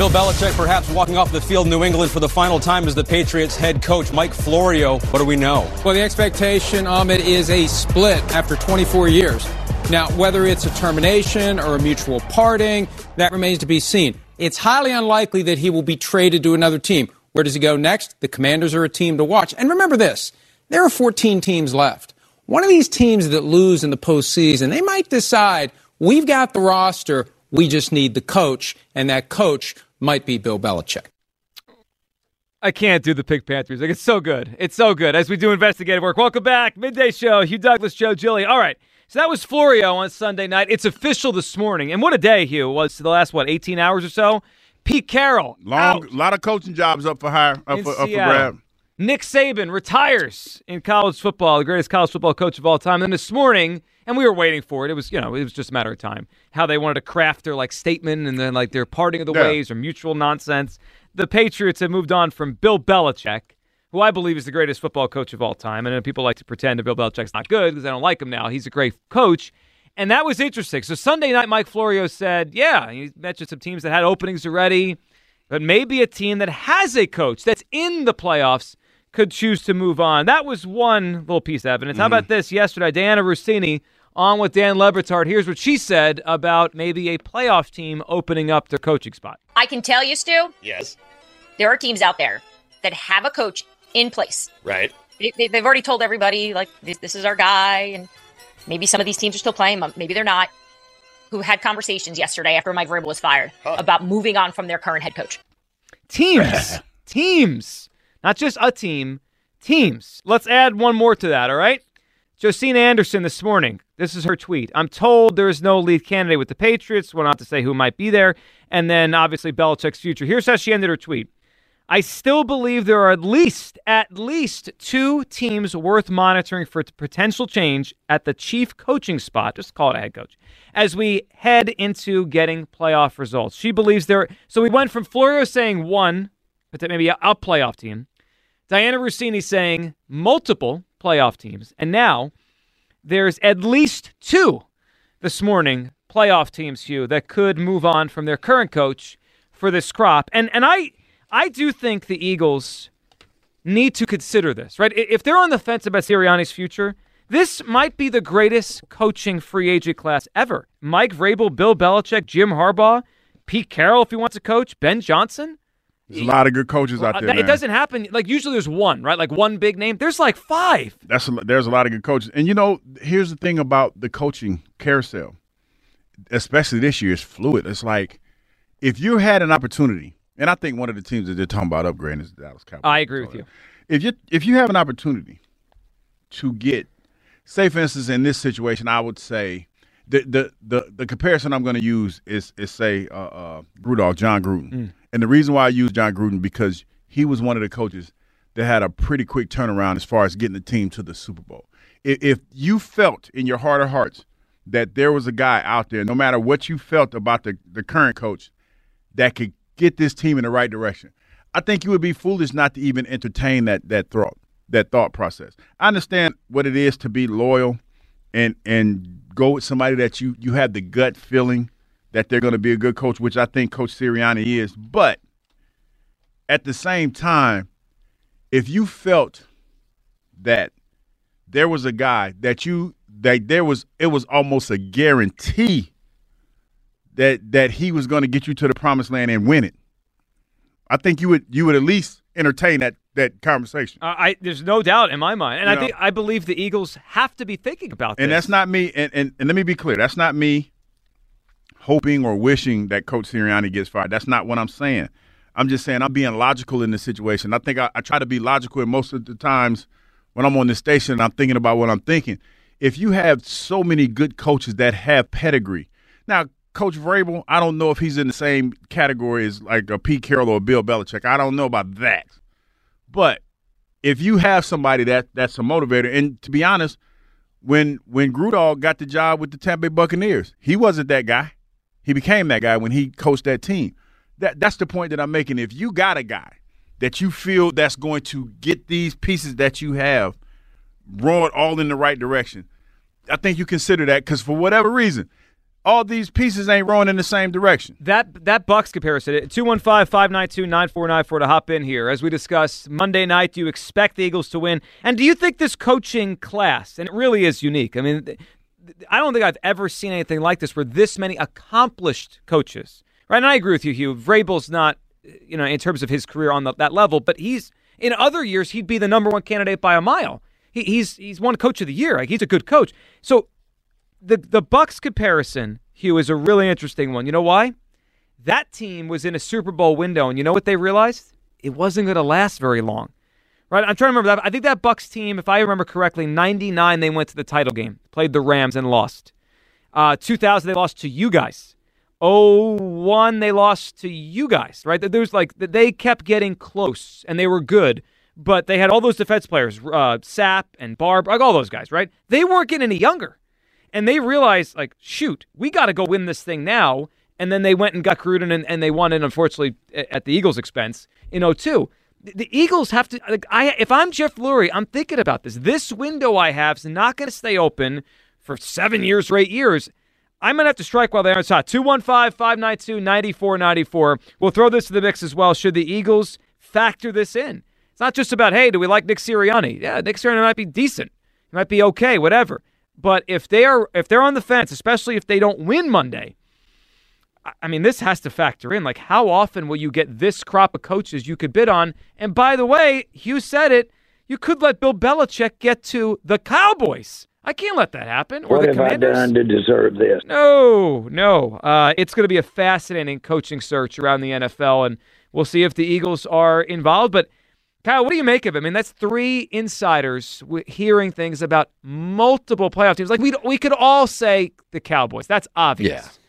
Bill Belichick perhaps walking off the field in New England for the final time as the Patriots head coach. Mike Florio, what do we know? Well, the expectation, Ahmed, is a split after 24 years. Now, whether it's a termination or a mutual parting, that remains to be seen. It's highly unlikely that he will be traded to another team. Where does he go next? The Commanders are a team to watch. And remember this there are 14 teams left. One of these teams that lose in the postseason, they might decide we've got the roster, we just need the coach, and that coach might be Bill Belichick. I can't do the pick Panthers. Like it's so good. It's so good. As we do investigative work. Welcome back. Midday show. Hugh Douglas, Joe Giglio. All right. So that was Florio on Sunday night. It's official this morning. And what a day, Hugh, was the last, what, 18 hours or so? Pete Carroll. Long, a lot of coaching jobs up for hire, up, for, up for grab. Nick Saban retires in college football, the greatest college football coach of all time. And this morning, and we were waiting for it. It was, you know, it was just a matter of time. How they wanted to craft their like statement and then like their parting of the yeah. ways or mutual nonsense. The Patriots have moved on from Bill Belichick, who I believe is the greatest football coach of all time. And then people like to pretend that Bill Belichick's not good because I don't like him now. He's a great coach. And that was interesting. So Sunday night, Mike Florio said, yeah, he mentioned some teams that had openings already, but maybe a team that has a coach that's in the playoffs could choose to move on. That was one little piece of evidence. Mm-hmm. How about this? Yesterday, Dianna Russini on with Dan Le Batard. Here's what she said about maybe a playoff team opening up their coaching spot. I can tell you, Stu. Yes. There are teams out there that have a coach in place. Right. They, have already told everybody, like, this, this is our guy. And maybe some of these teams are still playing, maybe they're not. Who had conversations yesterday after Mike Vrabel was fired huh. about moving on from their current head coach. Teams. teams. Not just a team, teams. Let's add one more to that, all right? Josina Anderson this morning. This is her tweet. I'm told there is no lead candidate with the Patriots. We're not to say who might be there. And then obviously Belichick's future. Here's how she ended her tweet. I still believe there are at least at least two teams worth monitoring for potential change at the chief coaching spot. Just call it a head coach. As we head into getting playoff results, she believes there. So we went from Florio saying one, but that maybe a, a playoff team. Dianna Russini saying multiple playoff teams. And now there's at least two this morning playoff teams, Hugh, that could move on from their current coach for this crop. And and I I do think the Eagles need to consider this, right? If they're on the fence about Sirianni's future, this might be the greatest coaching free agent class ever. Mike Vrabel, Bill Belichick, Jim Harbaugh, Pete Carroll, if he wants to coach, Ben Johnson. There's a lot of good coaches out there. It doesn't happen. Like usually, there's one, right? Like one big name. There's like five. That's a, there's a lot of good coaches, and you know, here's the thing about the coaching carousel, especially this year, it's fluid. It's like if you had an opportunity, and I think one of the teams that they're talking about upgrading is the Dallas Cowboys. I agree with you. If you if you have an opportunity to get, say for instance, in this situation, I would say the the the, the comparison I'm going to use is is say uh, uh, Rudolph Jon Gruden. Mm and the reason why I use Jon Gruden because he was one of the coaches that had a pretty quick turnaround as far as getting the team to the Super Bowl. If you felt in your heart of hearts that there was a guy out there, no matter what you felt about the, the current coach, that could get this team in the right direction, I think you would be foolish not to even entertain that that thought that thought process. I understand what it is to be loyal and and go with somebody that you you have the gut feeling that they're going to be a good coach, which I think Coach Sirianni is. But at the same time, if you felt that there was a guy that you that there was it was almost a guarantee that that he was going to get you to the promised land and win it. I think you would you would at least entertain that that conversation. Uh, I there's no doubt in my mind, and you I know, think I believe the Eagles have to be thinking about and this. that's not me. And, and and let me be clear, that's not me hoping or wishing that Coach Sirianni gets fired. That's not what I'm saying. I'm just saying I'm being logical in this situation. I think I, I try to be logical, and most of the times when I'm on the station I'm thinking about what I'm thinking. If you have so many good coaches that have pedigree, now Coach Vrabel, I don't know if he's in the same category as like a Pete Carroll or Bill Belichick. I don't know about that, but if you have somebody that that's a motivator, and to be honest, when when Gruden got the job with the Tampa Bay Buccaneers, he wasn't that guy. He became that guy when he coached that team. That that's the point that I'm making. If you got a guy that you feel that's going to get these pieces that you have rolling all in the right direction, I think you consider that because for whatever reason, all these pieces ain't rolling in the same direction. That that Bucks comparison, uh, 215-592-9494 to hop in here. As we discuss Monday night, do you expect the Eagles to win? And do you think this coaching class, and it really is unique. I mean, I don't think I've ever seen anything like this where this many accomplished coaches. Right? And I agree with you, Hugh. Vrabel's not, you know, in terms of his career on the, that level, but he's in other years he'd be the number one candidate by a mile. He, he's he's one coach of the year. Like he's a good coach. So the the Bucks comparison, Hugh, is a really interesting one. You know why? That team was in a Super Bowl window, and you know what they realized? It wasn't going to last very long. Right? I'm trying to remember that. I think that Bucks team, if I remember correctly, 99 they went to the title game, played the Rams and lost. Uh, 2000 they lost to you guys. 01 they lost to you guys. Right? There was like they kept getting close, and they were good but they had all those defense players, uh, Sapp and Barb, like all those guys, right? They weren't getting any younger and they realized, like, shoot, we got to go win this thing now. And then they went and got Gruden, and, and they won it, unfortunately, at the Eagles' expense in 02. The, Eagles have to, like, I if I'm Jeff Lurie, I'm thinking about this. This window I have is not going to stay open for seven years or eight years. I'm going to have to strike while the iron's hot. 215 592 9494. We'll throw this to the mix as well. Should the Eagles factor this in? It's not just about, hey, do we like Nick Sirianni? Yeah, Nick Sirianni might be decent. He might be okay, whatever. But if they are if they're on the fence, especially if they don't win Monday, I mean, this has to factor in. Like, how often will you get this crop of coaches you could bid on? And by the way, Hugh said it. You could let Bill Belichick get to the Cowboys. I can't let that happen. Or what the have Commanders. I done to deserve this? No, no. Uh, it's going to be a fascinating coaching search around the NFL, and we'll see if the Eagles are involved. But Kyle, what do you make of it? I mean, that's three insiders hearing things about multiple playoff teams. Like we we could all say the Cowboys. That's obvious. Yeah.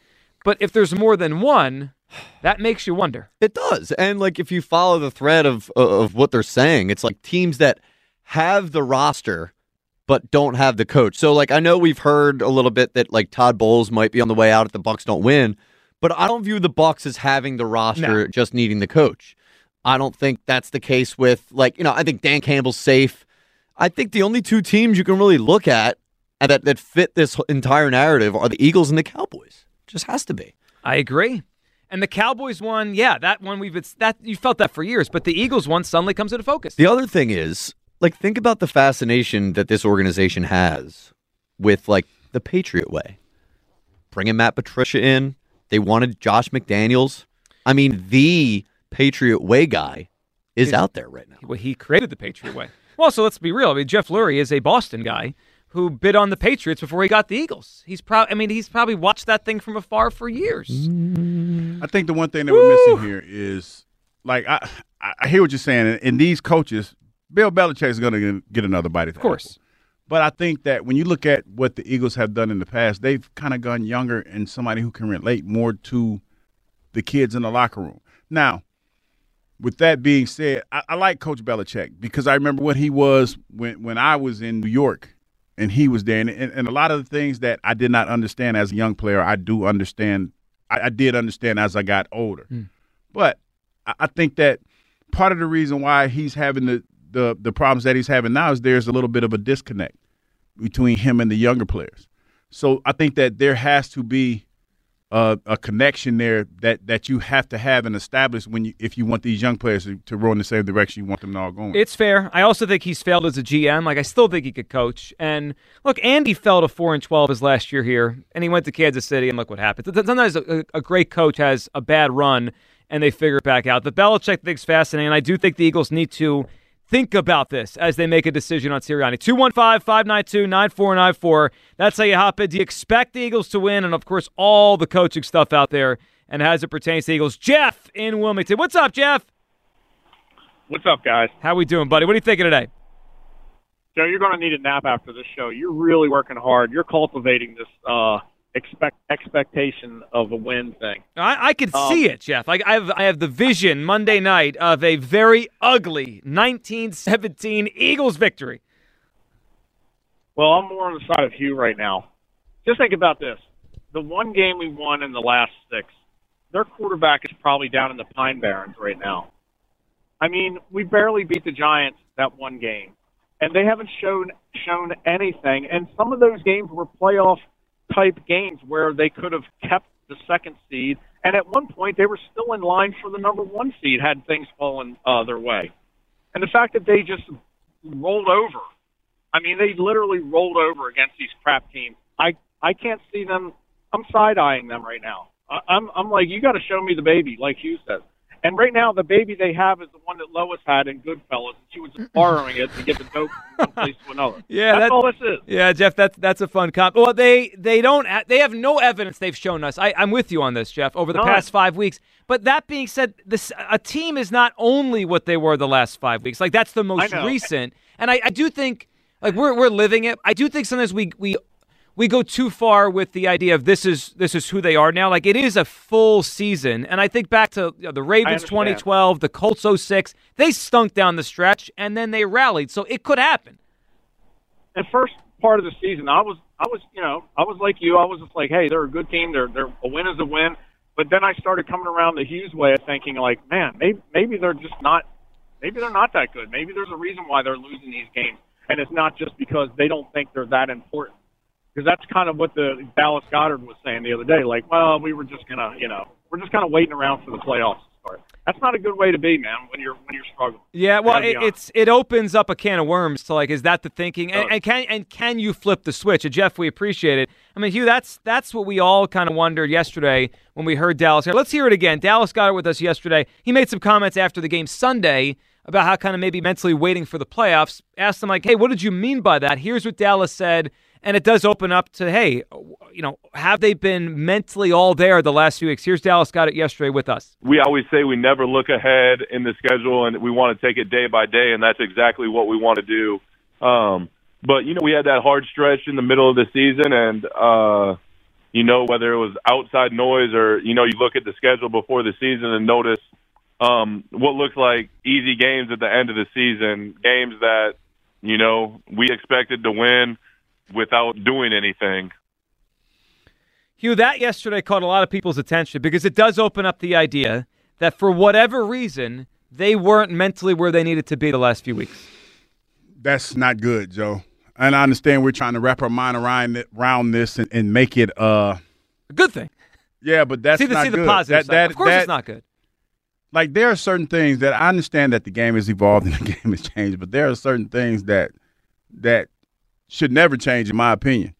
But if there's more than one, that makes you wonder. It does. And like if you follow the thread of of what they're saying, it's like teams that have the roster but don't have the coach. So like I know we've heard a little bit that like Todd Bowles might be on the way out if the Bucks don't win, but I don't view the Bucks as having the roster No. just needing the coach. I don't think that's the case with like, you know, I think Dan Campbell's safe. I think the only two teams you can really look at that, that fit this entire narrative are the Eagles and the Cowboys. Just has to be. I agree. And the Cowboys one, yeah, that one we've it's that you felt that for years, but the Eagles one suddenly comes into focus. The other thing is, like, think about the fascination that this organization has with, like, the Patriot way. Bringing Matt Patricia in, they wanted Josh McDaniels. I mean, the Patriot way guy is Is- out there right now. Well, he created the Patriot way. Well, so let's be real. I mean, Jeff Lurie is a Boston guy who bid on the Patriots before he got the Eagles. He's proud. I mean, he's probably watched that thing from afar for years. I think the one thing that we're missing here is like I I hear what you're saying, and, these coaches, Bill Belichick is going to get another bite Of course. apple. But I think that when you look at what the Eagles have done in the past, they've kind of gone younger and somebody who can relate more to the kids in the locker room. Now, with that being said, I, I like Coach Belichick because I remember what he was when when I was in New York and he was there, and, and, and a lot of the things that I did not understand as a young player, I do understand. I, I did understand as I got older, hmm. but I, I think that part of the reason why he's having the, the the problems that he's having now is there's a little bit of a disconnect between him and the younger players. So I think that there has to be a, a connection there that, that you have to have and establish when you if you want these young players to, to roll in the same direction you want them to all going. It's fair. I also think he's failed as a GM. Like I still think he could coach. And look, Andy fell to four and twelve his last year here, and he went to Kansas City, and look what happened. Sometimes a, a great coach has a bad run, and they figure it back out. The Belichick thing's fascinating. I do think the Eagles need to think about this as they make a decision on Sirianni. 215-592-9494. That's how you hop in. Do you expect the Eagles to win? And of course, all the coaching stuff out there and as it pertains to the Eagles. Jeff in Wilmington. What's up, Jeff? What's up, guys? How we doing, buddy? What are you thinking today? Joe, you're going to need a nap after this show. You're really working hard. You're cultivating this uh, expect expectation of a win thing. I, I could Um, see it, Jeff. Like I have, I have the vision Monday night of a very ugly 1917 Eagles victory. Well, I'm more on the side of Hugh right now. Just think about this: the one game we won in the last six, their quarterback is probably down in the Pine Barrens right now. I mean, we barely beat the Giants that one game, and they haven't shown shown anything. And some of those games were playoff type games where they could have kept the second seed, and at one point they were still in line for the number one seed had things fallen uh, their way. And the fact that they just rolled over I mean, they literally rolled over against these crap teams. I I can't see them. I'm side eyeing them right now. I, I'm I'm like, you got to show me the baby, like Hugh says. And right now, the baby they have is the one that Lois had in Goodfellas. and She was just borrowing it to get the dope from one place to another. Yeah, that's that- all this is. Yeah, Jeff, that's that's a fun comp. Well, they they don't they have no evidence they've shown us. I, I'm with you on this, Jeff. Over the None. past five weeks, but that being said, this a team is not only what they were the last five weeks. Like that's the most recent, and I, I do think like we're we're living it. I do think sometimes we we we go too far with the idea of this is this is who they are now. Like it is a full season, and I think back to you know, the Ravens 2012, the Colts 06. They stunk down the stretch, and then they rallied. So it could happen. the first part of the season, I was, I was, you know, I was like you. I was just like, hey, they're a good team. They're, they're a win is a win. But then I started coming around the Hugh's way of thinking, like, man, maybe, maybe they're just not, maybe they're not that good. Maybe there's a reason why they're losing these games, and it's not just because they don't think they're that important. Because that's kind of what the Dallas Goedert was saying the other day. Like, well, we were just gonna, you know, we're just kind of waiting around for the playoffs to start. That's not a good way to be, man. When you're when you're struggling. Yeah, well, it, it's it opens up a can of worms to like, is that the thinking? And, and can and can you flip the switch? And Jeff, we appreciate it. I mean, Hugh, that's that's what we all kind of wondered yesterday when we heard Dallas here. Let's hear it again. Dallas Goedert with us yesterday. He made some comments after the game Sunday about how kind of maybe mentally waiting for the playoffs. Asked him like, hey, what did you mean by that? Here's what Dallas said. And it does open up to, hey, you know, have they been mentally all there the last few weeks? Here's Dallas Goedert yesterday with us. we always say we never look ahead in the schedule and we want to take it day by day and that's exactly what we want to do um but you know we had that hard stretch in the middle of the season and uh you know whether it was outside noise or you know you look at the schedule before the season and notice um what looks like easy games at the end of the season games that you know we expected to win without doing anything Hugh, that yesterday caught a lot of people's attention because it does open up the idea that for whatever reason, they weren't mentally where they needed to be the last few weeks. That's not good, Joe. And I understand we're trying to wrap our mind around it, around this and, and make it. uh A good thing. Yeah, but that's see the, not see the good. positive That- side. that- of course, that- it's not good. like there are certain things that I understand that the game has evolved and the game has changed, but there are certain things that that should never change, in my opinion.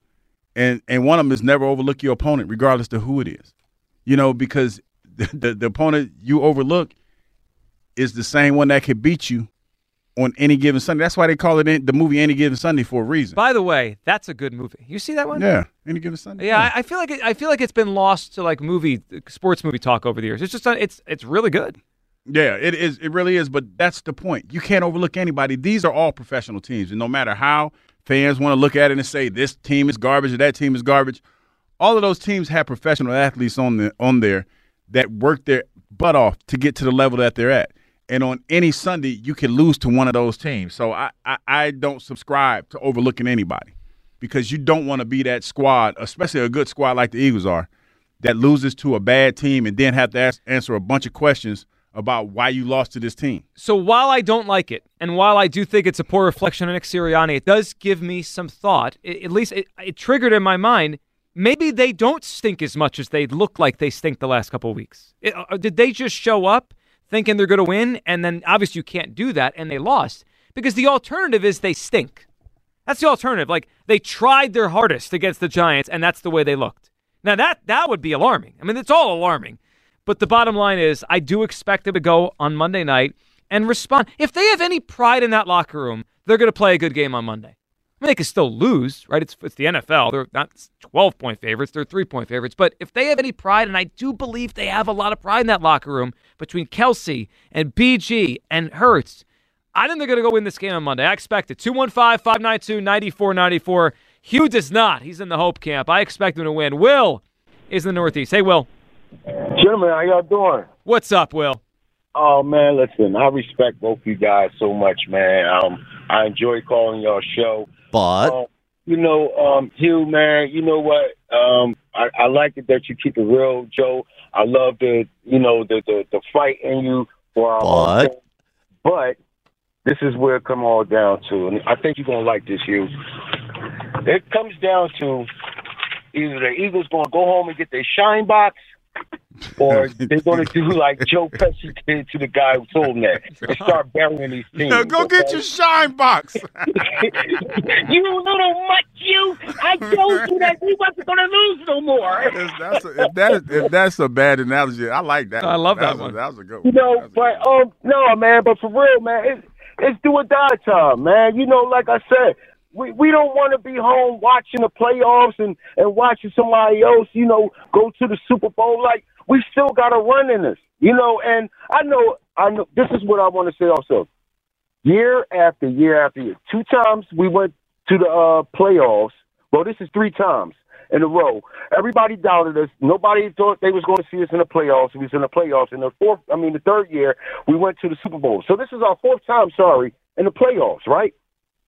And and one of them is never overlook your opponent, regardless to who it is. You know, because the, the, the opponent you overlook is the same one that could beat you on any given Sunday. That's why they call it in, the movie Any Given Sunday for a reason. By the way, that's a good movie. You see that one? yeah, Any Given Sunday. Yeah, I, I feel like it, I feel like it's been lost to like movie sports movie talk over the years. It's just it's it's really good. Yeah, it is. It really is. But that's the point. You can't overlook anybody. These are all professional teams, and no matter how fans want to look at it and say this team is garbage or that team is garbage, all of those teams have professional athletes on the on there that work their butt off to get to the level that they're at. And on any Sunday, you can lose to one of those teams. So I I, I don't subscribe to overlooking anybody because you don't want to be that squad, especially a good squad like the Eagles are, that loses to a bad team and then have to ask, answer a bunch of questions about why you lost to this team. So while I don't like it, and while I do think it's a poor reflection on Nick Sirianni, it does give me some thought. I- at least it, it triggered in my mind. Maybe they don't stink as much as they look like they stink the last couple of weeks. It- uh, did they just show up thinking they're going to win, and then obviously you can't do that, and they lost? Because the alternative is they stink. That's the alternative. Like they tried their hardest against the Giants, and that's the way they looked. Now that that would be alarming. I mean, it's all alarming. But the bottom line is, I do expect them to go on Monday night and respond. If they have any pride in that locker room, they're going to play a good game on Monday. I mean, they could still lose, right? It's, it's the NFL. They're not 12 point favorites, they're three point favorites. But if they have any pride, and I do believe they have a lot of pride in that locker room between Kelce and BG and Hurts, I think they're going to go win this game on Monday. I expect it. 215 592 9494. Hugh does not. He's in the Hope camp. I expect him to win. Will is in the Northeast. Hey, Will. Gentlemen, how y'all doing? What's up, Will? Oh man, listen, I respect both you guys so much, man. Um, I enjoy calling your show. But Uh, you know, um, Hugh, man, you know what? Um, I, I like it that you keep it real, Joe. I love the, you know, the the, the fight in you for our But- But this is where it come all down to, and I think you're gonna like this, Hugh. It comes down to either the Eagles gonna go home and get their shine box, or they're gonna do like Joe Pesci did to the guy who told him that and start burying these things. Now go get your shine box. you little mutt, you! I told you that we wasn't gonna lose no more. That's, that's a, if, that is, if that's a bad analogy, I like that. I love that was a- one. that was a good one. You know, That was a but um, no, man. But for real, man, it's it's do or die time, man. You know, like I said, we we don't want to be home watching the playoffs and and watching somebody else, you know, go to the Super Bowl. Like we still got a run in this, you know. And I know, I know. This is what I want to say also. Year after year after year, two times we went to the uh, playoffs. Well, this is three times in a row. Everybody doubted us. Nobody thought they was going to see us in the playoffs. We was in the playoffs. In the fourth, I mean, the third year, we went to the Super Bowl. So this is our fourth time, sorry, in the playoffs, right?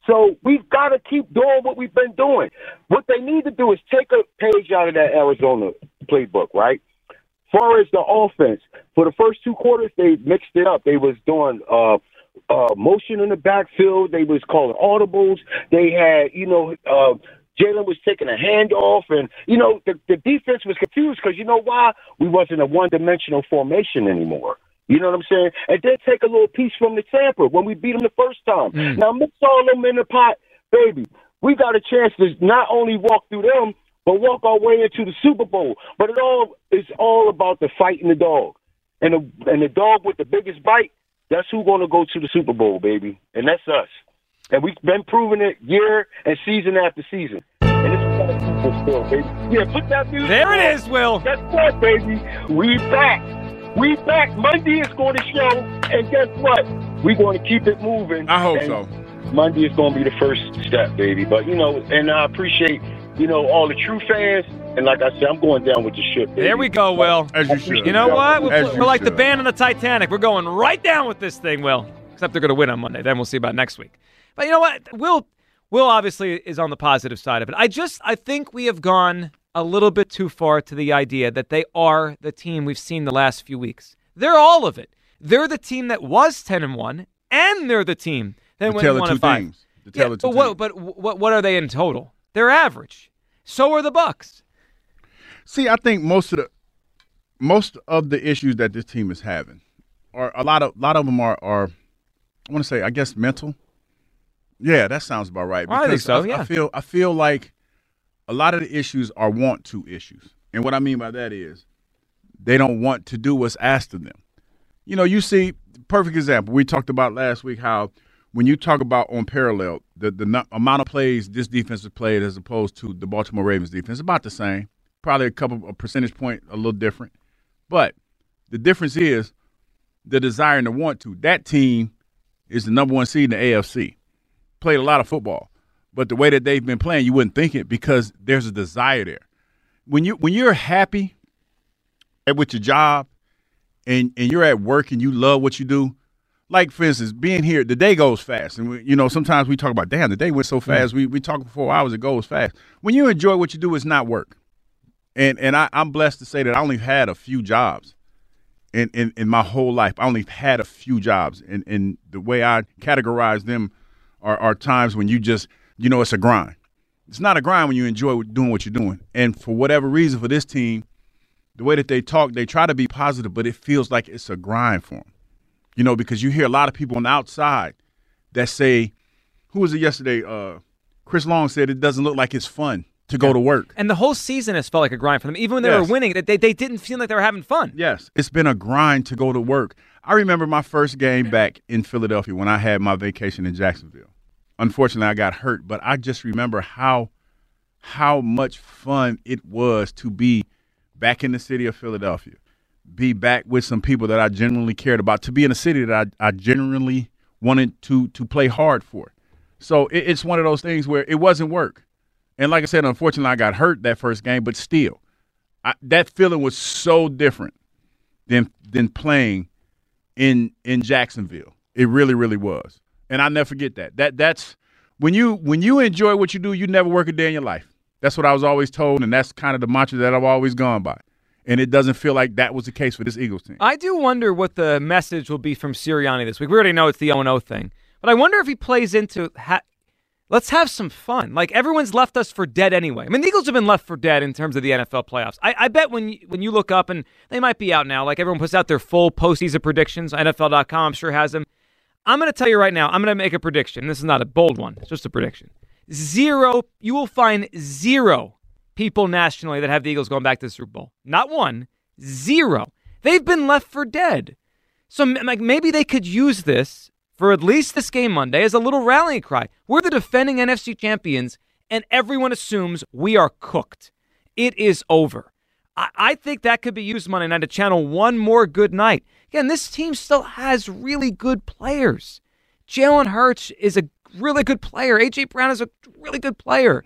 So we've got to keep doing what we've been doing. What they need to do is take a page out of that Arizona playbook, right? Far as the offense, for the first two quarters, they mixed it up. They was doing uh, uh, motion in the backfield. They was calling audibles. They had, you know, uh, Jalen was taking a handoff, and you know the the defense was confused because you know why we wasn't a one dimensional formation anymore. You know what I'm saying? And then take a little piece from the Tampa when we beat them the first time. Now mix all them in the pot, baby. We got a chance to not only walk through them, but walk our way into the Super Bowl. But it all is all about the fight and the dog, and the and the dog with the biggest bite. That's who's going to go to the Super Bowl, baby, and that's us. And we've been proving it year and season after season. And it's going to keep us still, baby. Yeah, put that music. There it is, Will. Guess what, baby? We back. We back. Monday is going to show, and guess what? We're going to keep it moving. I hope so. Monday is going to be the first step, baby. But you know, and I appreciate you know all the true fans. And like I said, I'm going down with the ship. Baby. There we go, Will. As you should. You know what? We're, As we're like the band on the Titanic. We're going right down with this thing, Will. Except they're going to win on Monday. Then we'll see about next week. But you know what? Will Will obviously is on the positive side of it. I just I think we have gone a little bit too far to the idea that they are the team we've seen the last few weeks. They're all of it. They're the team that was ten and one, and they're the team that To went one two and five. things. Tell the two but what? But what? What are they in total? They're average. So are the Bucks. See, I think most of the most of the issues that this team is having are a lot of a lot of them are are I want to say I guess mental. Yeah, that sounds about right. I think Because so, I, yeah. I feel I feel like a lot of the issues are want to issues, and what I mean by that is they don't want to do what's asked of them. You know, you see, perfect example. We talked about last week how when you talk about on parallel, the the amount of plays this defense has played as opposed to the Baltimore Ravens defense, about the same. Probably a couple a percentage point a little different, but the difference is the desire and the want to. That team is the number one seed in the AFC. Played a lot of football, but the way that they've been playing, you wouldn't think it because there's a desire there. When you when you're happy at with your job and and you're at work and you love what you do, like for instance, being here, the day goes fast, and we, you know sometimes we talk about, damn, the day went so fast. We we talk for four hours, it goes fast. When you enjoy what you do, it's not work. And and I, I'm blessed to say that I only had a few jobs in, in, in my whole life. I only had a few jobs, and and the way I categorize them are, are times when you just you know it's a grind. It's not a grind when you enjoy doing what you're doing. And for whatever reason, for this team, the way that they talk, they try to be positive, but it feels like it's a grind for them. You know, because you hear a lot of people on the outside that say, "Who was it yesterday?" Uh, Chris Long said it doesn't look like it's fun to go to work. And the whole season has felt like a grind for them. Even when they Yes. were winning, they, they didn't feel like they were having fun. Yes, it's been a grind to go to work. I remember my first game back in Philadelphia when I had my vacation in Jacksonville. Unfortunately, I got hurt, but I just remember how how much fun it was to be back in the city of Philadelphia, be back with some people that I genuinely cared about, to be in a city that I, I genuinely wanted to to play hard for. So it, it's one of those things where it wasn't work. And like I said, unfortunately, I got hurt that first game, but still, I, that feeling was so different than than playing in in Jacksonville. It really, really was, and I never forget that. That that's when you when you enjoy what you do, you never work a day in your life. That's what I was always told, and that's kind of the mantra that I've always gone by. And it doesn't feel like that was the case for this Eagles team. I do wonder what the message will be from Sirianni this week. We already know it's the 0 thing, but I wonder if he plays into ha- let's have some fun. Like everyone's left us for dead anyway. I mean, the Eagles have been left for dead in terms of the NFL playoffs. I, I bet when you, when you look up and they might be out now, like everyone puts out their full postseason predictions. NFL.com I'm sure has them. I'm going to tell you right now. I'm going to make a prediction. This is not a bold one. It's just a prediction. Zero. You will find zero people nationally that have the Eagles going back to the Super Bowl. Not one, zero. They've been left for dead. So like maybe they could use this for at least this game Monday as a little rallying cry. We're the defending NFC champions, and everyone assumes we are cooked. It is over. I, I think that could be used Monday night to channel one more good night. Again, this team still has really good players. Jalen Hurts is a really good player. AJ Brown is a really good player.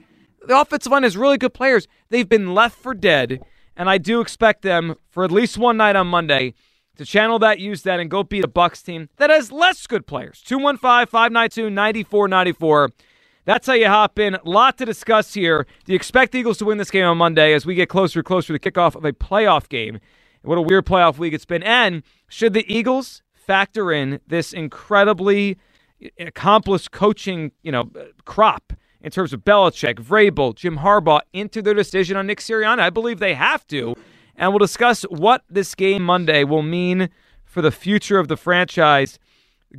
The offensive line has really good players. They've been left for dead, and I do expect them for at least one night on Monday to channel that, use that, and go beat a Bucks team that has less good players. 215-592-9494. That's how you hop in. Lot to discuss here. Do you expect the Eagles to win this game on Monday as we get closer and closer to the kickoff of a playoff game? What a weird playoff week it's been. And should the Eagles factor in this incredibly accomplished coaching, you know, crop in terms of Belichick, Vrabel, Jim Harbaugh into their decision on Nick Sirianni? I believe they have to. And we'll discuss what this game Monday will mean for the future of the franchise,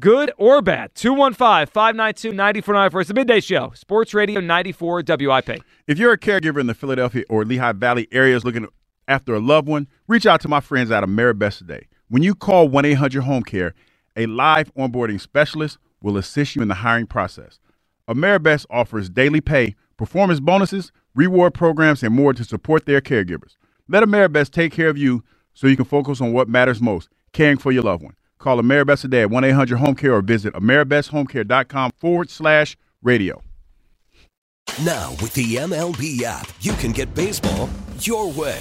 good or bad. 215 592 9494. It's the midday show, Sports Radio 94 WIP. If you're a caregiver in the Philadelphia or Lehigh Valley areas looking after a loved one, reach out to my friends out of today. When you call 1 800 Home Care, a live onboarding specialist will assist you in the hiring process. Ameribest offers daily pay, performance bonuses, reward programs, and more to support their caregivers. Let Ameribest take care of you so you can focus on what matters most, caring for your loved one. Call Ameribest today at 1-800-HOME-CARE or visit ameribesthomecare.com forward slash radio. Now, with the MLB app, you can get baseball your way.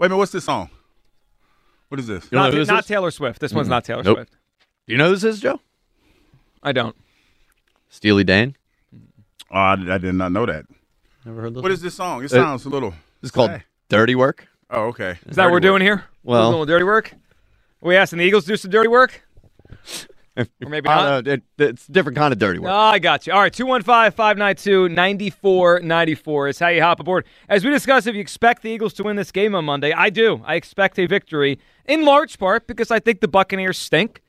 Wait a minute, what's this song? What is this? You know Not, who this not is? Taylor Swift. This one's not Taylor Nope. Swift. Do you know who this is, Joe? I don't. Steely Dan. Oh, I, I did not know that. Never heard this. What is this song? It Uh, sounds a little. It's called sad. Dirty Work. Oh, okay. Is that what we're doing here? Well- We're doing dirty work. Are we asking the Eagles to do some dirty work? Or maybe not. It, it's a different kind of dirty Oh, work. Ah, I got you. All right, 215 592 9494 is how you hop aboard. As we discussed, if you expect the Eagles to win this game on Monday, I do. I expect a victory in large part because I think the Buccaneers stink.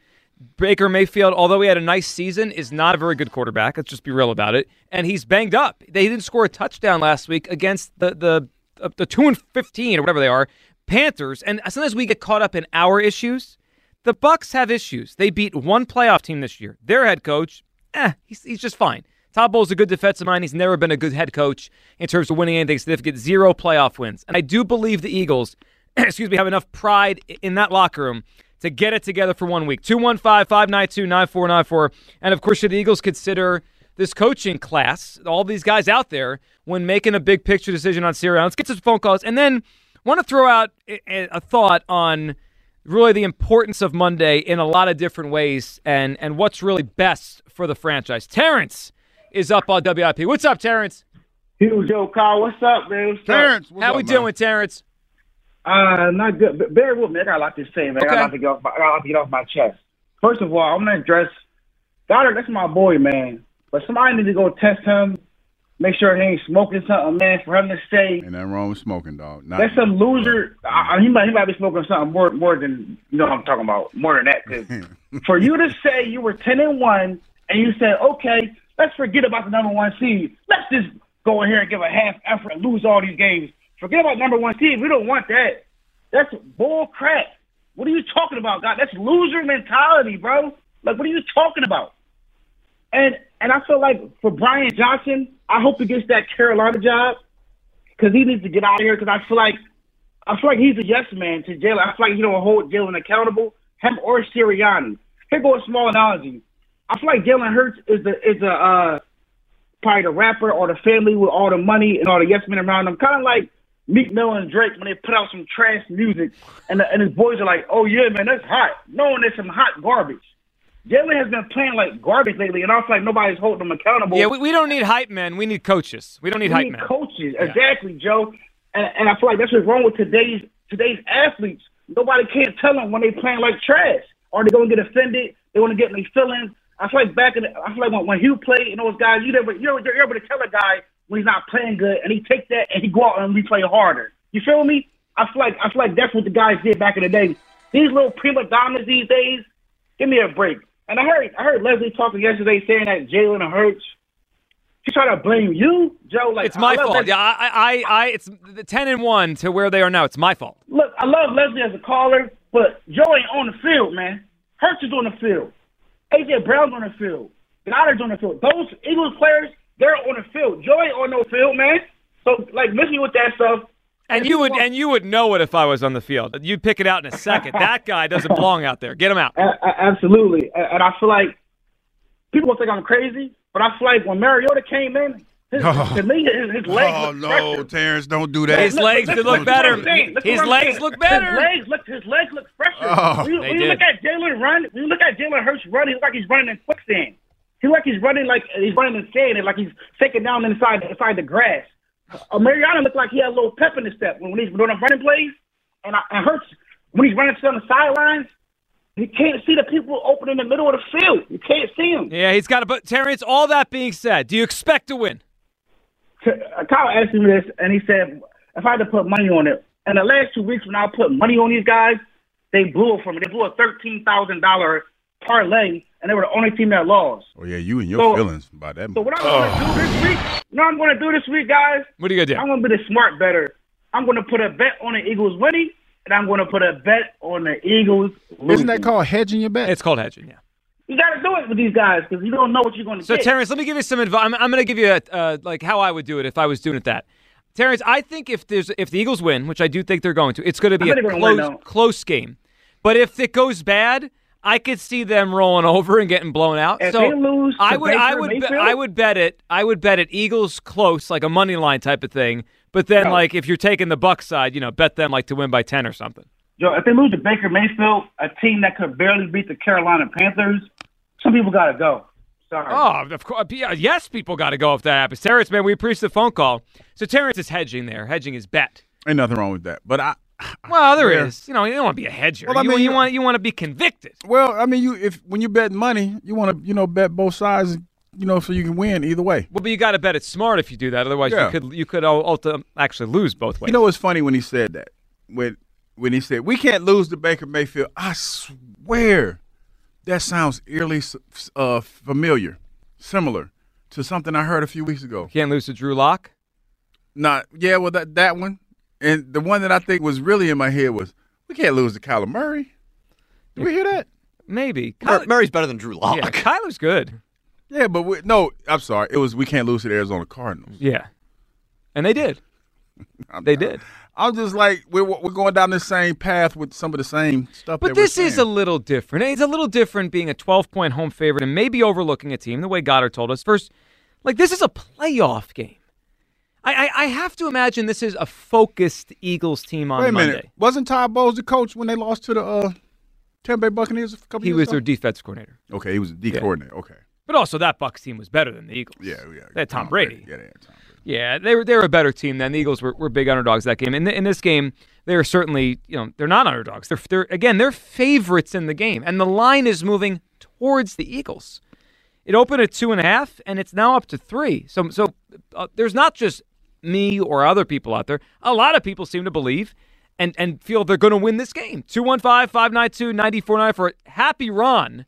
Baker Mayfield, although he had a nice season, is not a very good quarterback. Let's just be real about it. And he's banged up. They didn't score a touchdown last week against the the the two and fifteen or whatever they are Panthers. And sometimes we get caught up in our issues. The Bucks have issues. They beat one playoff team this year. Their head coach, eh, he's, he's just fine. Todd Bowles a good defensive mind. He's never been a good head coach in terms of winning anything significant. Zero playoff wins. And I do believe the Eagles, excuse me, have enough pride in that locker room to get it together for one week. 215 592 9494. And of course, should the Eagles consider this coaching class, all these guys out there, when making a big picture decision on Syria? Let's get some phone calls. And then want to throw out a thought on really the importance of Monday in a lot of different ways and, and what's really best for the franchise. Terrence is up on WIP. What's up, Terrence? Huge Joe Carl, what's up, man? What's Terrence, up? How up, we man? doing, Terrence? Uh, not good. But bear with me. I got a lot to say, man. I got Okay. to get off my, I got a lot to get off my chest. First of all, I'm gonna address Goedert. That's my boy, man. But somebody needs to go test him, make sure he ain't smoking something, man. For him to say Ain't nothing wrong with smoking, dog. Not, that's some loser. I, I- he might he might be smoking something more more than you know what I'm talking about more than that. 'cause for you to say you were ten and one and you said, okay, let's forget about the number one seed. Let's just go in here and give a half effort and lose all these games. Forget about number one seed. We don't want that. That's bull crap. What are you talking about, God? That's loser mentality, bro. Like, what are you talking about? And and I feel like for Brian Johnson, I hope he gets that Carolina job because he needs to get out of here. Because I feel like I feel like he's a yes man to Jalen. I feel like he don't hold Jalen accountable, him or Sirianni. Here goes small analogy. I feel like Jalen Hurts is the is a uh, probably the rapper or the family with all the money and all the yes men around him, Kind of like Meek Mill and Drake when they put out some trash music, and the, and his boys are like, "Oh yeah, man, that's hot." Knowing there's some hot garbage. Jalen has been playing like garbage lately, and I feel like nobody's holding him accountable. Yeah, we, we don't need hype men. We need coaches. We don't need We hype need men. coaches, exactly, Joe. And, and I feel like that's what's wrong with today's today's athletes. Nobody can't tell them when they playing like trash, or they're gonna get offended. They want to get in their feelings. I feel like back in, the, I feel like when, when Hugh played, and those guys, you never, you're, you're able to tell a guy when he's not playing good, and he take that and he go out and we play harder. You feel me? I feel like I feel like that's what the guys did back in the day. These little prima donnas these days, give me a break. And I heard I heard Leslie talking yesterday saying that Jalen Hurts. She tried to blame you, Joe. Like It's my fault. Leslie. Yeah, I, I, I, it's the ten and one to where they are now. It's my fault. Look, I love Leslie as a caller, but Joe ain't on the field, man. Hurts is on the field. AJ Brown's on the field. Goedert's on the field. Those Eagles players, they're on the field. Joe ain't on no field, man. So like, miss me with that stuff. And you would and you would know it if I was on the field. You'd pick it out in a second. that guy doesn't belong out there. Get him out. A- a- absolutely, and I feel like people will think I'm crazy, but I feel like when Mariota came in, his, Oh. to me, his, his oh, legs Oh no, fresher. Terrence, don't do that. His legs look, look look better. Look His what legs look better. His legs look. His legs look fresher. Oh. when you, when you look at Jalen run, when you look at Jalen Hurts run, he look like he's running in quicksand. He look like he's running like he's running in sand, and like he's taking down inside inside the grass. Uh, Mariota looked like he had a little pep in his step when, when he's doing the running plays, and, I, and Hurts when he's running on the sidelines. You can't see the people open in the middle of the field. You can't see them. Yeah, he's got a but Terrence, all that being said, do you expect to win? Kyle asked me this, and he said if I had to put money on it. In the last two weeks, when I put money on these guys, they blew it for me. They blew a thirteen thousand dollar parlay, and they were the only team that lost. Oh yeah, you and your So- feelings about that. So what I'm going to do this week? You know what I'm going to do this week, guys? What are you gonna do? I'm going to be the smart better. I'm going to put a bet on the Eagles winning, and I'm going to put a bet on the Eagles losing. Isn't that called hedging your bet? It's called hedging. Yeah. You got to do it with these guys because you don't know what you're going to So get. Terrence, let me give you some advice. I'm, I'm going to give you a, uh, like how I would do it if I was doing it that. Terrence, I think if there's if the Eagles win, which I do think they're going to, it's going to be a think win, close close game. But if it goes bad, I could see them rolling over and getting blown out. If so they lose I would I Baker would be- I would bet it I would bet it Eagles close like a money line type of thing. But then No. like if you're taking the Buck side, you know, bet them like to win by 10 or something. Yo, if they lose to Baker Mayfield, a team that could barely beat the Carolina Panthers, some people got to go. Sorry. Oh, of course. Yes, people got to go if that happens. Terrence, man, we appreciate the phone call. So Terrence is hedging there, hedging his bet. Ain't nothing wrong with that. But I, Well, there is. Yeah. You know, you don't want to be a hedger. Well, I you, mean, you you- want you want to be convicted. well, I mean, you if when you bet money, you want to you know bet both sides, you know, so you can win either way. Well, but you got to bet it smart if you do that. Otherwise, Yeah. you could you could ul- ulti- actually lose both ways. You know it's funny when he said that? When when he said we can't lose to Baker Mayfield, I swear that sounds eerily uh, familiar, similar to something I heard a few weeks ago. Can't lose to Drew Lock. Not yeah, well that that one, and the one that I think was really in my head was we can't lose to Kyler Murray. Did we hear that? Maybe. Mur- Murray's better than Drew Lock. Yeah, Kyler's good. Yeah, but we, no, I'm sorry. It was we can't lose to the Arizona Cardinals. Yeah, and they did. They did. I'm just like we're we're going down the same path with some of the same stuff. But that we're this is a little different. It's a little different being a 12 point home favorite and maybe overlooking a team the way Goedert told us. First, like this is a playoff game. I, I, I have to imagine this is a focused Eagles team on Wait a Monday. minute. Wasn't Todd Bowles the coach when they lost to the uh, Tampa Bay Buccaneers a couple years ago. He was ago? their defense coordinator. Okay, he was the D Yeah. coordinator. Okay. But also, that Bucks team was better than the Eagles. Yeah, yeah. They had Tom, Brady. Yeah, they had Tom Brady. Yeah, they were they were a better team than the Eagles were, were big underdogs that game. In, in this game, they are certainly you know they're not underdogs. They're they're again they're favorites in the game, and the line is moving towards the Eagles. It opened at two and a half, and it's now up to three. So so uh, there's not just me or other people out there. A lot of people seem to believe and and feel they're going to win this game. 215-592-9494 for Happy Ron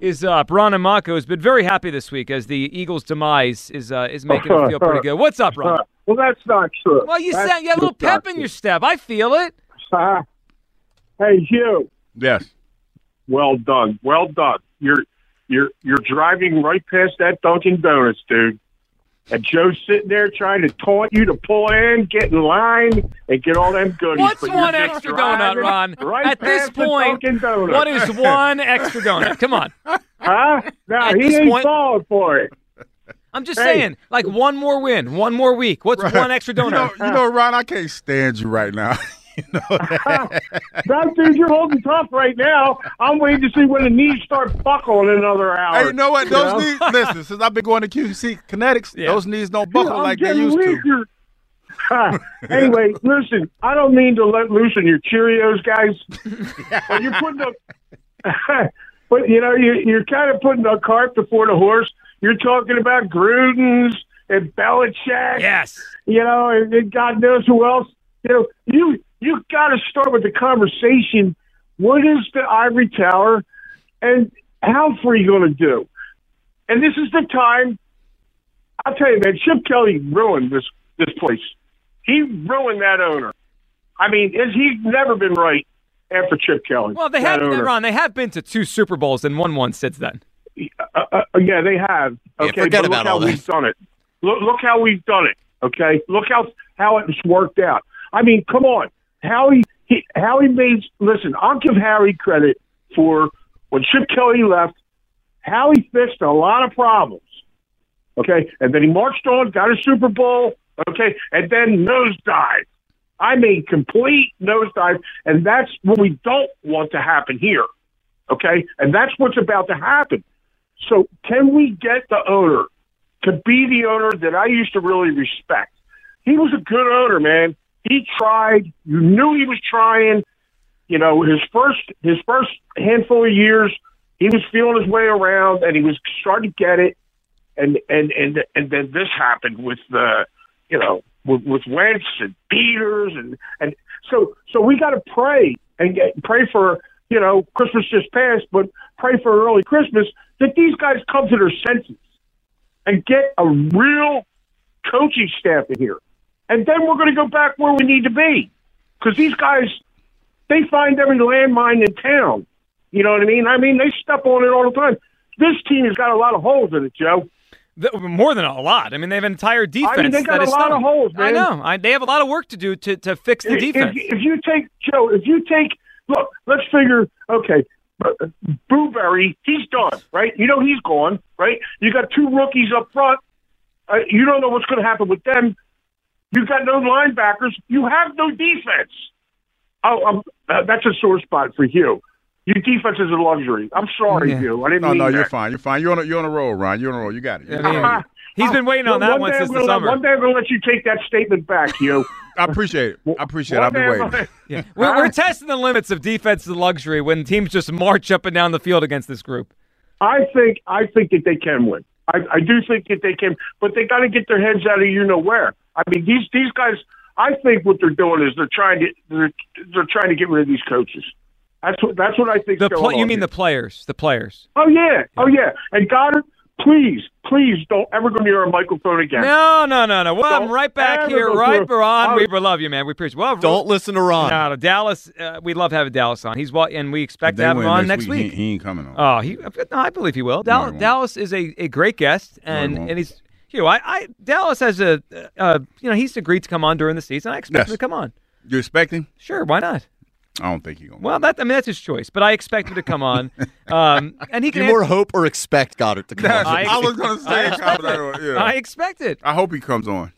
is up. Ron Amako has been very happy this week as the Eagles' demise is uh, is making him feel pretty good. What's up, Ron? Well, that's not true. Well, you That's sound you have a little pep in your step. I feel it. true. hey, Hugh. Yes. Well done. Well done. You're you're you're driving right past that Dunkin' Donuts, dude. And Joe's sitting there trying to taunt you to pull in, get in line, and get all them goodies. What's but you're one extra donut, Ron? Right At this point, what is one extra donut? Come on. Huh? No, At he this ain't point- falling for it. I'm just Hey. saying, like one more win, one more week. What's one extra You know, donut? you know, Ron, I can't stand you right now. you know that. That dude, you're holding tough right now. I'm waiting to see when the knees start buckling in another hour. Hey, you know what? Those know? knees. Listen, since I've been going to QC Kinetix, those knees don't buckle I'm like they getting used to. anyway, listen, I don't mean to let loose on your Cheerios, guys. but you're putting a, but you know, you, you're kind of putting the cart before the horse. You're talking about Gruden's and Belichick. Yes. You know, and, and God knows who else. You know, you you got to start with the conversation. What is the ivory tower, and how are you going to do? And this is the time. I'll tell you, man. Chip Kelly ruined this this place. He ruined that owner. I mean, is he never been right after Chip Kelly? Well, they have owner. Ron. They have been to two Super Bowls and won one since then. Uh, uh, yeah, they have. Yeah, Okay, forget but look about how all we've this. done it. Look, look how we've done it. Okay, look how how it's worked out. I mean, come on, Howie. He, Howie made. Listen, I'll give Harry credit for when Chip Kelly left. Howie fixed a lot of problems. Okay, and then he marched on, got a Super Bowl. Okay, and then nosedive. I mean, complete nosedive, and that's what we don't want to happen here. Okay, and that's what's about to happen. So, can we get the owner to be the owner that I used to really respect? He was a good owner, man. He tried. You knew he was trying. You know, his first his first handful of years, he was feeling his way around, and he was starting to get it. And and and and then this happened with the, you know, with, with Wentz and Peters, and and so so we got to pray and get pray for you know Christmas just passed, but pray for early Christmas that these guys come to their senses and get a real coaching staff in here, and then we're going to go back where we need to be because these guys they find every landmine in town. You know what I mean? I mean they step on it all the time. This team has got a lot of holes in it, Joe. The- more than a lot. I mean, they have an entire defense. I mean, they got that a lot of holes, I know. I, they have a lot of work to do to, to fix the If- defense. If, if you take Joe, if you take look, let's figure. Okay, uh, Booberry, he's done, right? You know he's gone, right? You got two rookies up front. Uh, you don't know what's going to happen with them. You've got no linebackers. You have no defense. Oh, um, uh, that's a sore spot for you. Your defense is a luxury. I'm sorry, Yeah. you. I didn't No, mean no, you're fine. You're fine. You're on a, you're on a roll, Ron. You're on a roll. You got it. You I got mean, it. He's been waiting on Well, that one one day since I'm the gonna let- summer. One day I'm going to let you take that statement back, you. I appreciate it. I appreciate it. I'll be One day I'm waiting. gonna- Yeah. We're, we're testing the limits of defense defensive luxury when teams just march up and down the field against this group. I think I think that they can win. I, I do think that they can, but they got to get their heads out of you know where. I mean, these these guys. I think what they're doing is they're trying to they're, they're trying to get rid of these coaches. That's what that's what I think. The going pl- you on mean here. the players? The players? Oh yeah, oh yeah. And Goedert, please, please don't ever go near a microphone again. No, no, no, no. Well, I'm right back here, right, Ron. We love you, man. We appreciate. Well, Don't listen to Ron. No, no, Dallas. Uh, we love having Dallas on. He's wa- and we expect to have him on next He, week. he ain't coming on. Oh, he. No, I believe he will. No, Dallas, he. Dallas is a, a great guest, and won't. and he's you know I, I Dallas has a uh, you know he's agreed to come on during the season. I expect Yes. him to come on. you expect him? Sure, why not? I don't think he's gonna. Well, that I mean that's his choice, but I expect him to come on, um, and he can. you more answer- hope or expect Goedert to come on? I- I was gonna say. I expect I, it. I expect it. I hope he comes on.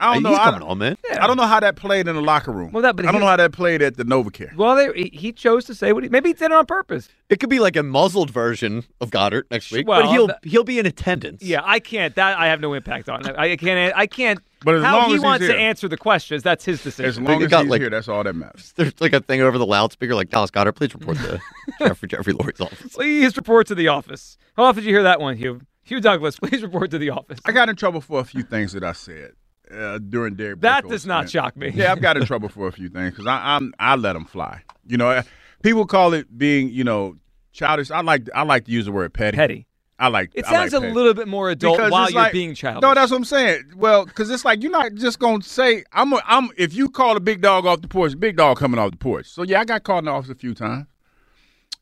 I don't know. He's I, coming on, man. I don't know how that played in the locker room. Well, that- but I don't know how that played at the NovaCare. Well, they, he- he chose to say what he maybe he did it on purpose. It could be like a muzzled version of Goedert next week, Well, but he'll that- he'll be in attendance. Yeah, I can't. That I have no impact on. I, I can't. I can't. But as how long he as he's wants to answer the questions, that's his decision. As decision. long They as got, he's like- here, that's all that matters. There's like a thing over the loudspeaker, like Dallas Goedert, please report to Jeffrey Jeffrey Lurie's office. Please report to the office. How often did you hear that one, Hugh? Hugh Douglas, please report to the office. I got in trouble for a few things that I said uh, during Derek. That does not stint. shock me. Yeah, I've got in trouble for a few things because I'm I let them fly. You know, uh, people call it being you know childish. I like I like to use the word petty. Petty. I like. It I like sounds a petty. little bit more adult Because while you're like- being childish. No, that's what I'm saying. Well, because it's like you're not just gonna say I'm. A, I'm. If you call a big dog off the porch, big dog coming off the porch. So yeah, I got called in the office a few times,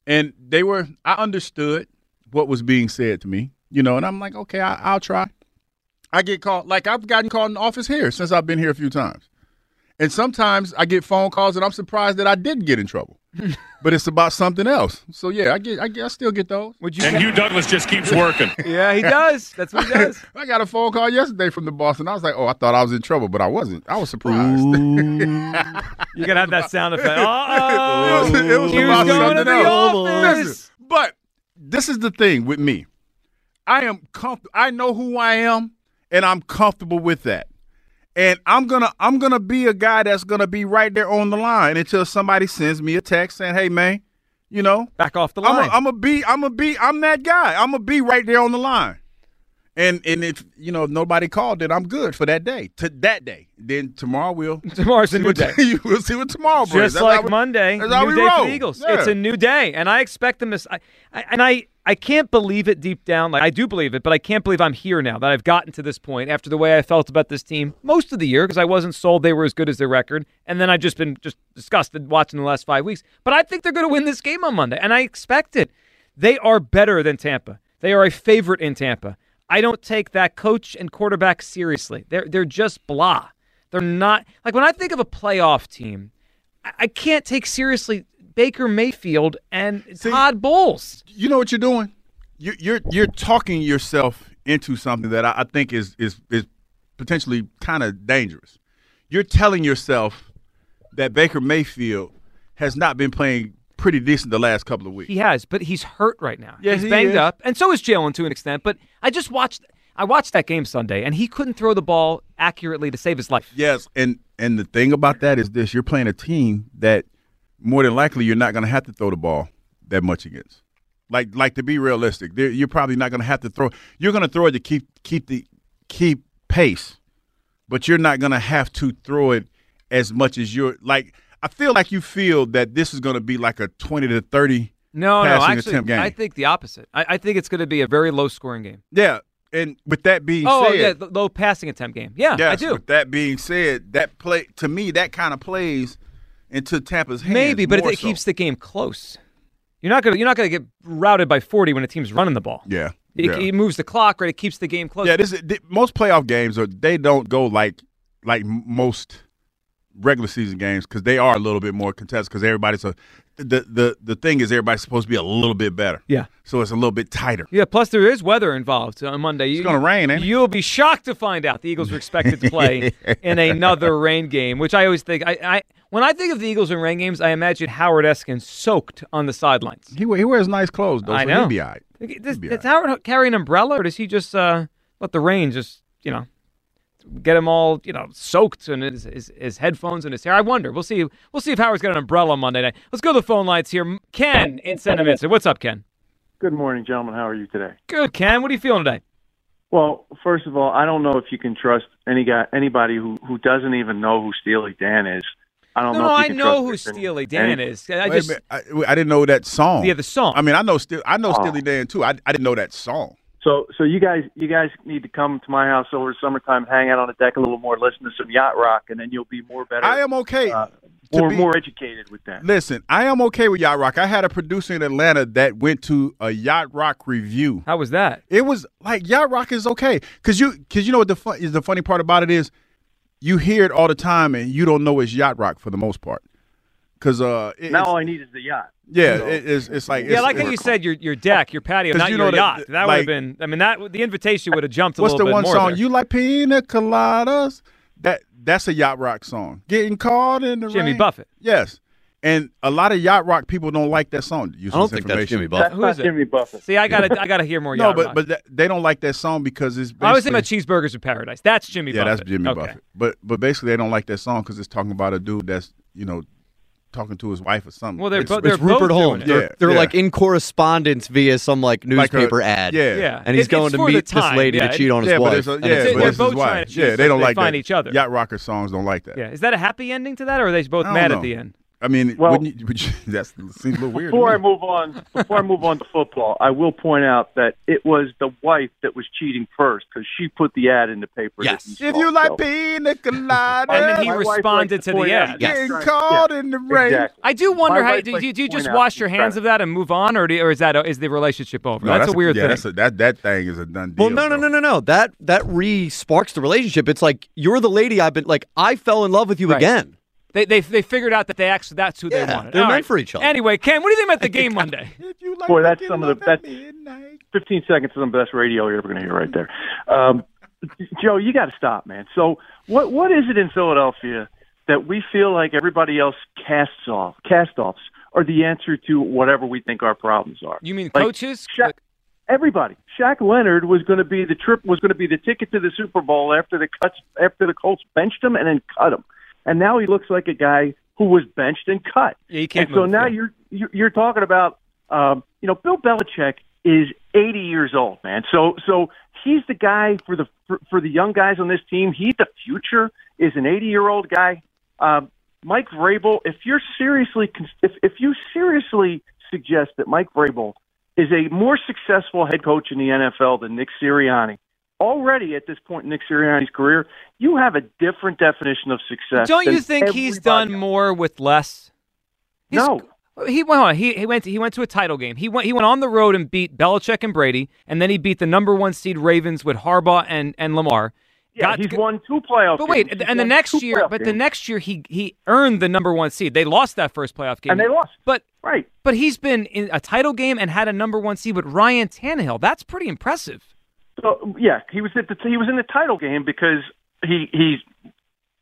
and they were. I understood what was being said to me, you know, and I'm like, okay, I, I'll try. I get called like I've gotten called in the office here since I've been here a few times, and sometimes I get phone calls and I'm surprised that I didn't get in trouble, but it's about something else. So yeah, I get. I, get, I still get those. Would you? And Hugh Douglas just keeps working. yeah, he does. That's what he does. I got a phone call yesterday from the boss, and I was like, "Oh, I thought I was in trouble, but I wasn't. I was surprised." You gotta have that sound effect. it Oh, was, it was Hugh's about going to something the else. office. Listen, but this is the thing with me. I am comfortable. I know who I am, and I'm comfortable with that. And I'm gonna I'm gonna be a guy that's gonna be right there on the line until somebody sends me a text saying, "Hey, man, you know, back off the line." I'm line." a, I'm a be I'm a be I'm that guy. I'm gonna be right there on the line. And and if you know if nobody called, then I'm good for that day. To that day, then tomorrow we'll Tomorrow's a new day. we'll see what tomorrow brings. Just That's like we- Monday, that's how new we day roll. for the Eagles. Yeah. It's a new day, and I expect them to. I, I- and I, I can't believe it deep down. Like I do believe it, but I can't believe I'm here now that I've gotten to this point after the way I felt about this team most of the year because I wasn't sold they were as good as their record, and then I've just been just disgusted watching the last five weeks. But I think they're going to win this game on Monday, and I expect it. They are better than Tampa. They are a favorite in Tampa. I don't take that coach and quarterback seriously. They're they're just blah. They're not like when I think of a playoff team, I, I can't take seriously Baker Mayfield and Todd Bowles. You know what you're doing? You, you're you're talking yourself into something that I, I think is is is potentially kind of dangerous. You're telling yourself that Baker Mayfield has not been playing pretty decent the last couple of weeks. He has, but he's hurt right now. Yes, he's he banged up, and so is Jalen to an extent. But I just watched. I watched that game Sunday, and he couldn't throw the ball accurately to save his life. Yes, and and the thing about that is this: you're playing a team that more than likely you're not going to have to throw the ball that much against. Like like to be realistic, you're probably not going to have to throw. You're going to throw it to keep keep the keep pace, but you're not going to have to throw it as much as you're like. I feel like you feel that this is going to be like a twenty to thirty. No, no, actually, game. I think the opposite. I, I think it's going to be a very low scoring game. yeah, and with that being Oh, said, yeah, low passing attempt game. Yeah, I do. With that being said, that play to me that kind of plays into Tampa's hands. Maybe, but it, it so. keeps the game close. You're not gonna you're not gonna get routed by 40 when a team's running the ball. Yeah, It, yeah. it moves the clock, right? It keeps the game close. Yeah, this is, most playoff games are they don't go like like most regular season games because they are a little bit more contested because everybody's a the the the thing is everybody's supposed to be a little bit better. Yeah. so it's a little bit tighter. Yeah, plus there is weather involved on Monday. It's gonna rain, ain't it? You'll be shocked to find out the Eagles are expected to play in another rain game, which I always think I, I when I think of the Eagles in rain games, I imagine Howard Eskin soaked on the sidelines. He he wears nice clothes though, I so know. he'll be all right. Does, does Howard carry an umbrella, or does he just uh, let the rain just you know get him all you know soaked in his, his his headphones and his hair? I wonder. We'll see. We'll see if Howard's got an umbrella on Monday night. Let's go to the phone lines here. Ken in Sentimental. What's up, Ken? Good morning, gentlemen. How are you today? Good, Ken. What are you feeling today? Well, first of all, I don't know if you can trust any guy, anybody who who doesn't even know who Steely Dan is. I don't No, know. no, if I know who Steely Dan any- is. I just minute, I, I didn't know that song. Yeah, the song. I mean, I know still I know Oh. Steely Dan too. I I didn't know that song. So, so you guys, you guys need to come to my house over summertime, hang out on the deck a little more, listen to some yacht rock, and then you'll be more better. I am okay. Uh, to more be- more educated with that. Listen, I am okay with yacht rock. I had a producer in Atlanta that went to a yacht rock review. How was that? It was like yacht rock is okay because you because you know what the fun is the funny part about it is you hear it all the time and you don't know it's yacht rock for the most part because uh it- now all I need is the yacht. yeah So- it, it's it's like yeah, it's- like how it's- you said, your your deck, your patio, not you your know that- yacht. That would have been. I mean, that the invitation would have jumped a little bit. What's little the bit one more. song there. you like? Pina coladas. That that's a yacht rock song. Getting caught in the Jimmy rain. Buffett. Yes, and a lot of yacht rock people don't like that song. Useless I don't think that's. Jimmy Buffett. Who is it? Jimmy Buffett. See, I gotta I gotta hear more. No, yacht but rock. but that, they don't like that song because it's. I was thinking about cheeseburgers of paradise. That's Jimmy yeah, Buffett. that's Jimmy okay. Buffett. But but basically, they don't like that song because it's talking about a dude that's you know talking to his wife or something. Well, they're It's- bo- they're It's Rupert both doing Holmes. it. They're, Yeah, they're yeah. like in correspondence via some like Like a- newspaper ad. yeah. Yeah, And he's It- going it's to for the meet this lady yeah. to cheat on his wife. a, And yeah, it's They're but his it's both his trying wife. to Yeah, they don't they like find that. each other. Yacht rocker songs don't like that. Yeah, is that a happy ending to that, or are they both mad know. at the end? I mean, Well- wouldn't you, would you, that seems a little weird. Before I move on, before I move on to football, I will point out that it was the wife that was cheating first because she put the ad in the paper. that If saw, you like so- pina colada, And then he responded to to the point out- ad. getting Yes. caught Yeah, in the rain. exactly. I do wonder My how do, likes do, do you just wash your hands of that and move on, or do, or is that is the relationship over? No, that's, a weird yeah, thing. That's a, that that thing is a done deal. Well, no, no, no, no, no. That that re sparks the relationship. It's like you're the lady I've been like. I fell in love with you Right. again. They, they they figured out that they actually that's who Yeah, they wanted. they're All meant right. for each other. Anyway, Ken, what do you think about the game Monday? Boy, that's some of the that's 15 seconds of the best radio you're ever going to hear right there. Um, Joe, you got to stop, man. So, what what is it in Philadelphia that we feel like everybody else casts off, cast offs, are the answer to whatever we think our problems are? You mean Like, coaches? Shaq, everybody. Shaq Leonard was going to be the trip was going to be the ticket to the Super Bowl after the cuts after the Colts benched him and then cut him, and now he looks like a guy who was benched and cut. Yeah, you can't And so move, now yeah. you're you're you're talking about um, you know Bill Belichick is 80 years old, man. So so he's the guy for the for, for the young guys on this team. He's the future. Is an 80 year old guy. Um, Mike Vrabel, if you're seriously if if you seriously suggest that Mike Vrabel is a more successful head coach in the NFL than Nick Sirianni. Already at this point in Nick Sirianni's career, you have a different definition of success. Don't you think he's done more with less? He's- No. He went on. He, he went to, he went to a title game. He went he went on the road and beat Belichick and Brady, and then he beat the number one seed Ravens with Harbaugh and, and Lamar. Yeah, he's won two playoff But wait, games. He's and the next year, but the next year he he earned the number one seed. They lost that first playoff game, And they lost. But right, but he's been in a title game and had a number one seed with Ryan Tannehill. That's pretty impressive. So yeah, he was at the he was in the title game because he he's.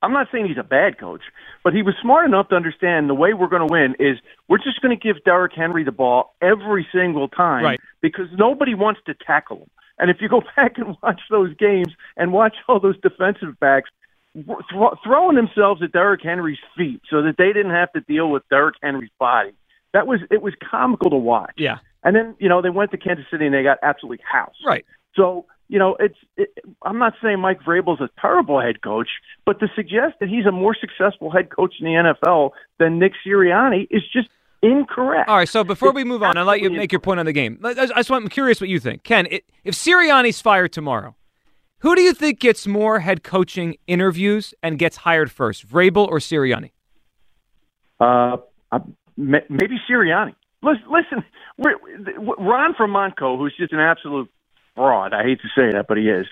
I'm not saying he's a bad coach, but he was smart enough to understand the way we're going to win is we're just going to give Derrick Henry the ball every single time Right. because nobody wants to tackle him. And if you go back and watch those games and watch all those defensive backs thro- throwing themselves at Derrick Henry's feet so that they didn't have to deal with Derrick Henry's body, that was it was comical to watch. Yeah. And then you know they went to Kansas City and they got absolutely housed. Right. So you know it's. It, I'm not saying Mike Vrabel's a terrible head coach, but to suggest that he's a more successful head coach in the NFL than Nick Sirianni is just incorrect. All right, so before we move on, I'll let you make your point on the game. I I just want, I'm curious what you think. Ken, it, if Sirianni's fired tomorrow, who do you think gets more head coaching interviews and gets hired first, Vrabel or Sirianni? Uh, maybe Sirianni. Listen, listen Ron from who's just an absolute fraud. I hate to say that, but he is.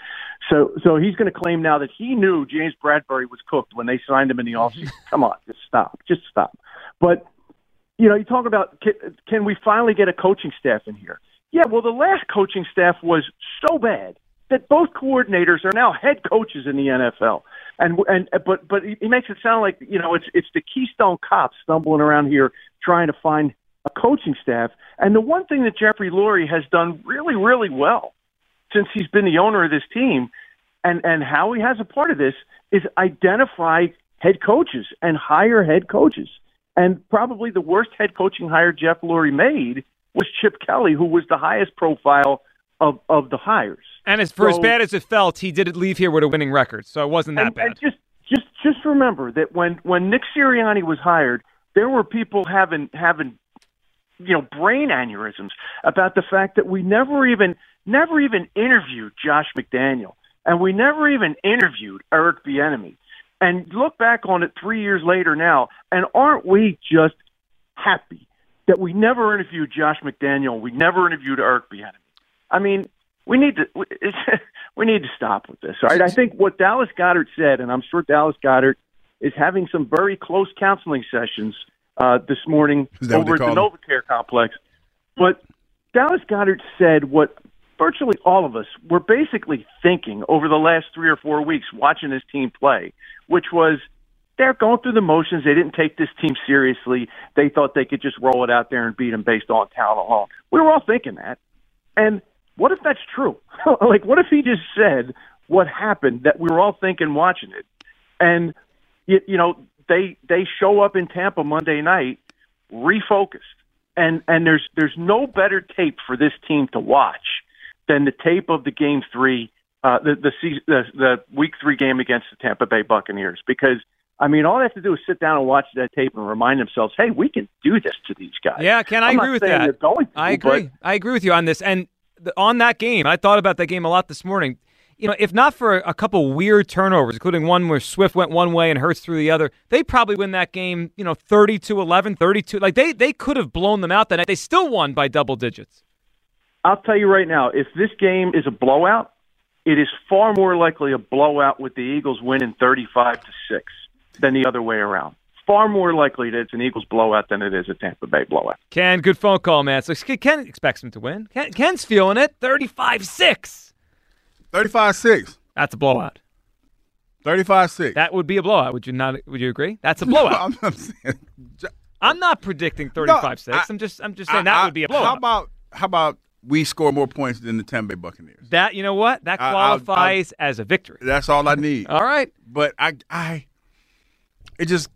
So, so he's going to claim now that he knew James Bradberry was cooked when they signed him in the mm-hmm. offseason. Come on, just stop, just stop. But you know, you talk about can, can we finally get a coaching staff in here? Yeah, well, the last coaching staff was so bad that both coordinators are now head coaches in the NFL. And and but but he he makes it sound like you know it's it's the Keystone Cops stumbling around here trying to find a coaching staff. And the one thing that Jeffrey Lurie has done really really well since he's been the owner of this team, and and how he has a part of this is identify head coaches and hire head coaches. And probably the worst head coaching hire Jeff Lurie made was Chip Kelly, who was the highest profile of of the hires. And as for as bad as it felt, he did leave here with a winning record, so it wasn't that and, bad. and just just just remember that when when Nick Sirianni was hired, there were people having having you know brain aneurysms about the fact that we never even never even interviewed Josh McDaniel and we never even interviewed Eric Bieniemy. And look back on it three years later now, and aren't we just happy that we never interviewed Josh McDaniel, we never interviewed Eric Bieniemy? I mean, we need to we- need to stop with this. Right, I think what Dallas Goedert said, and I'm sure Dallas Goedert is having some very close counseling sessions uh, this morning Is that what over at the NovaCare complex. But Dallas Goedert said what virtually all of us were basically thinking over the last three or four weeks watching this team play, which was they're going through the motions. They didn't take this team seriously. They thought they could just roll it out there and beat them based on talent alone. We were all thinking that. And what if that's true? like, what if he just said what happened that we were all thinking watching it? And, you, you know, they they show up in Tampa Monday night refocused. And and there's there's no better tape for this team to watch than the tape of the game three, uh, the the, the the week three game against the Tampa Bay Buccaneers because I mean, all they have to do is sit down and watch that tape and remind themselves, "Hey, we can do this to these guys." Yeah, can I I'm agree with that. to, I agree. I agree with you on this. And the, on that game, I thought about that game a lot this morning. You know, if not for a, couple weird turnovers, including one where Swift went one way and Hurts through the other, they probably win that game, you know, 32-11, 32. Like they they could have blown them out that night. They still won by double digits. I'll tell you right now, if this game is a blowout, it is far more likely a blowout with the Eagles winning 35 to 6 than the other way around. Far more likely that it's an Eagles blowout than it is a Tampa Bay blowout. Ken, good phone call, man. So Ken expects him to win. Ken, Ken's feeling it. 35-6. 35-6. That's a blowout. 35-6. That would be a blowout. Would you not? Would you agree? That's a blowout. I'm, I'm saying, I'm not predicting 35-6. I- I'm just I'm just saying I- that I- would be a blowout. How about how about we score more points than the Tampa Bay Buccaneers? that you know what? That qualifies as a victory. That's all I need. All right. But I I it just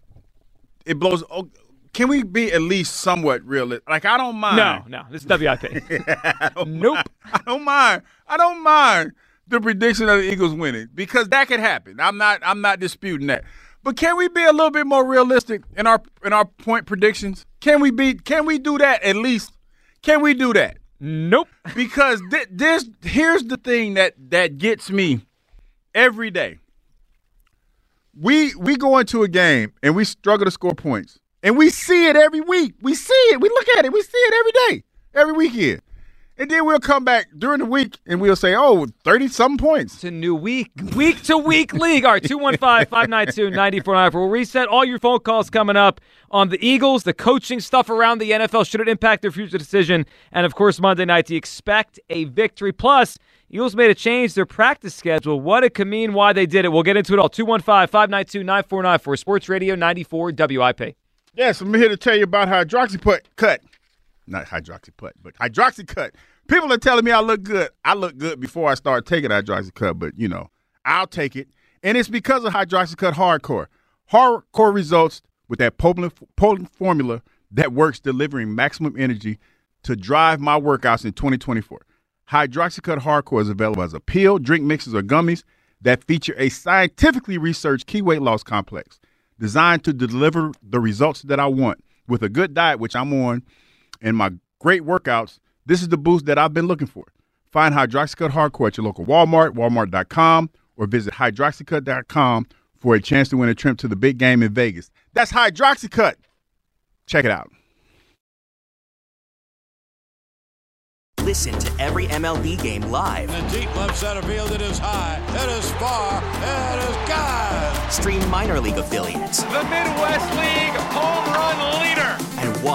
it blows oh, can we be at least somewhat realistic? Like I don't mind. No, no. This is WIP. I Nope. mind. I don't mind. I don't mind the prediction of the Eagles winning because that could happen. I'm not I'm not disputing that. But can we be a little bit more realistic in our in our point predictions? Can we be can we do that at least? Can we do that? Nope. Because th- this here's the thing that that gets me every day. We we go into a game and we struggle to score points. And we see it every week. We see it. We look at it. We see it every day, every weekend. And then we'll come back during the week and we'll say, oh, 30 some points. It's a new week, week to week league. All right, 215 592 9494. We'll reset all your phone calls coming up on the Eagles, the coaching stuff around the NFL. Should it impact their future decision? And of course, Monday night, do you expect a victory? Plus, Eagles made a change their practice schedule. What it could mean, why they did it. We'll get into it all. 215 592 9494. Sports Radio 94 WIP. Yes, I'm here to tell you about hydroxyput cut. Not hydroxyput, but hydroxycut. People are telling me I look good. I look good before I start taking hydroxycut, but you know, I'll take it. And it's because of hydroxycut hardcore. Hardcore results with that potent, potent formula that works delivering maximum energy to drive my workouts in 2024. Hydroxycut hardcore is available as a pill, drink mixes, or gummies that feature a scientifically researched key weight loss complex designed to deliver the results that I want with a good diet, which I'm on, and my great workouts. This is the boost that I've been looking for. Find Hydroxycut Hardcore at your local Walmart, walmart.com, or visit hydroxycut.com for a chance to win a trip to the big game in Vegas. That's Hydroxycut. Check it out. Listen to every MLB game live. In the deep left center field, it is high, it is far, it is God. Stream minor league affiliates The Midwest League home run leader. and